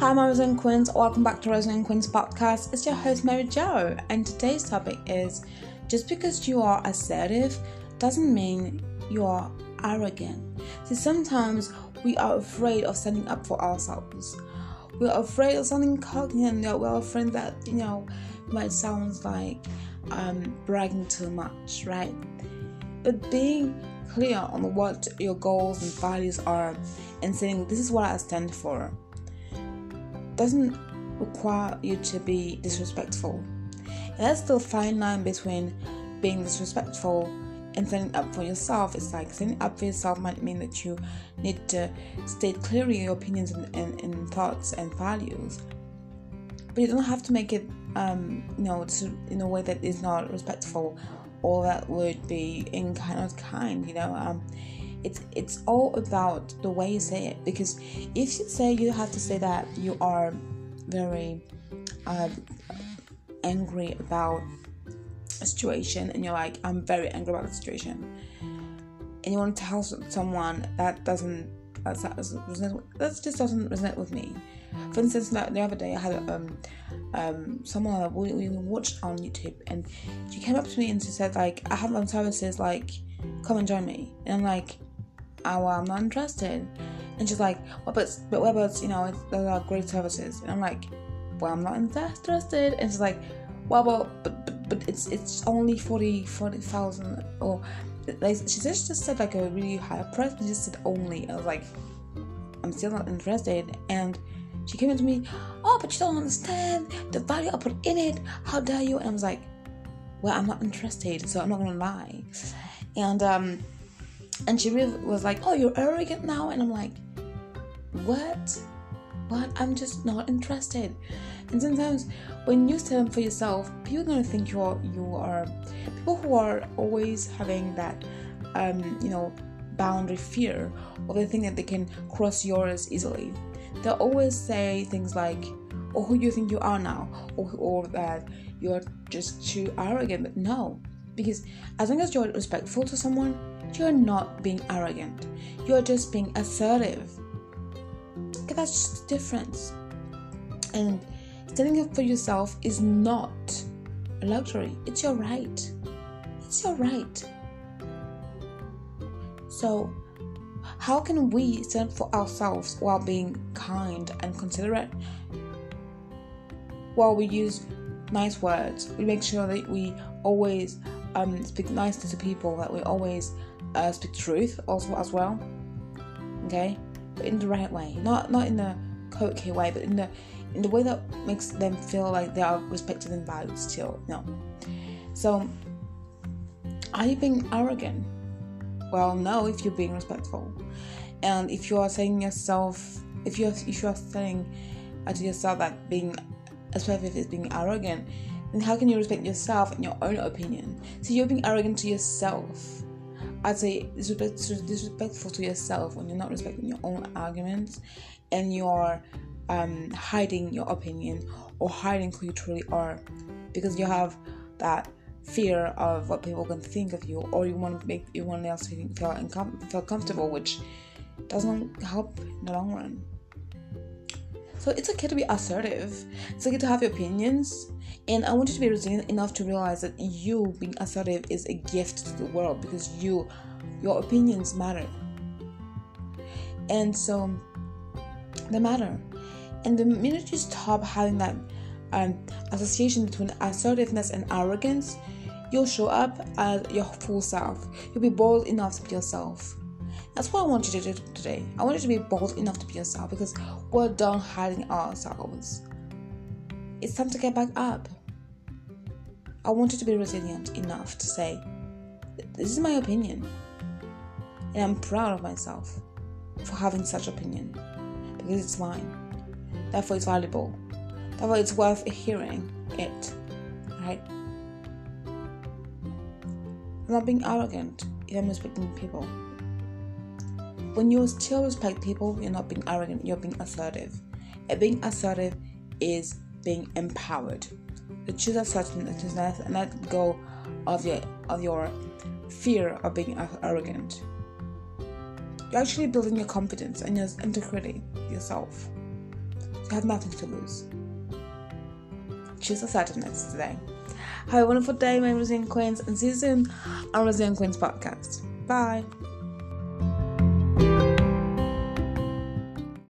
Hi, my Resilient Queens. Welcome back to Resilient Queens podcast. It's your host, Mary Jo, and today's topic is just because you are assertive doesn't mean you are arrogant. See, sometimes we are afraid of standing up for ourselves. We're afraid of sounding cocky, and we're afraid that you know might sound like um, bragging too much, right? But being clear on what your goals and values are and saying this is what I stand for doesn't require you to be disrespectful. And that's the fine line between being disrespectful and standing up for yourself. It's like standing up for yourself might mean that you need to state clearly your opinions and, and, and thoughts and values. But you don't have to make it, um, you know, to, in a way that is not respectful or that would be in kind of kind. You know, um, it's it's all about the way you say it. Because if you say you have to say that you are very uh, angry about a situation and you're like i'm very angry about the situation. And you want to tell someone that doesn't that just doesn't resonate with me. For instance like the other day i had um um someone we, we watched on youtube and she came up to me and she said like i have on services like come and join me. And i'm like well, I'm not interested. And she's like, well, but, but what about, you know, there are great services. And I'm like, well, I'm not interested. And she's like, well, but, but, but it's it's only 40, 40,000 or like, she just, just said like a really high price, but just said only. I was like, I'm still not interested. And she came to me, oh, but you don't understand the value I put in it. How dare you? And I was like, well, I'm not interested, so I'm not gonna lie. And um, and she really was like, Oh, you're arrogant now? And I'm like, What? What? I'm just not interested. And sometimes when you stand for yourself, people are gonna think you are you are people who are always having that um, you know, boundary fear or they think that they can cross yours easily. They'll always say things like, or oh, who do you think you are now? Or, or that you're just too arrogant. But no, because as long as you're respectful to someone, you're not being arrogant. You're just being assertive. Okay, that's the difference. And standing up for yourself is not a luxury, it's your right. It's your right. So, how can we stand for ourselves while being kind and considerate? While we use nice words, we make sure that we always um, speak nicely to people, that we always uh, speak truth also as well. Okay, but in the right way, not not in the cocky way, but in the in the way that makes them feel like they are respected and valued still. No. So, are you being arrogant? Well, no. If you're being respectful, and if you are saying yourself, if you are, if you are saying to yourself that being assertive is being arrogant, then how can you respect yourself and your own opinion? So you're being arrogant to yourself I'd say disrespectful to yourself when you're not respecting your own arguments and you're um, hiding your opinion or hiding who you truly are because you have that fear of what people can think of you or you want to make everyone else feel, uncom- feel comfortable which doesn't help in the long run. So it's okay to be assertive. It's okay to have your opinions and I want you to be resilient enough to realize that you being assertive is a gift to the world because you, your opinions matter. And so they matter. And the minute you stop having that um, association between assertiveness and arrogance, you'll show up as your full self. You'll be bold enough to be yourself. That's what I want you to do today. I want you to be bold enough to be yourself because we're done hiding ourselves. It's time to get back up. I wanted to be resilient enough to say, This is my opinion. And I'm proud of myself for having such opinion because it's mine. Therefore, it's valuable. Therefore, it's worth hearing it. Right? I'm not being arrogant if I'm respecting people. When you still respect people, you're not being arrogant, you're being assertive. And being assertive is being empowered to choose assertiveness and let go of your of your fear of being arrogant. You're actually building your confidence and your integrity yourself. So You have nothing to lose. Choose a assertiveness today. Have a wonderful day, my Resilient Queens, and see you soon on Resilient Queens podcast. Bye.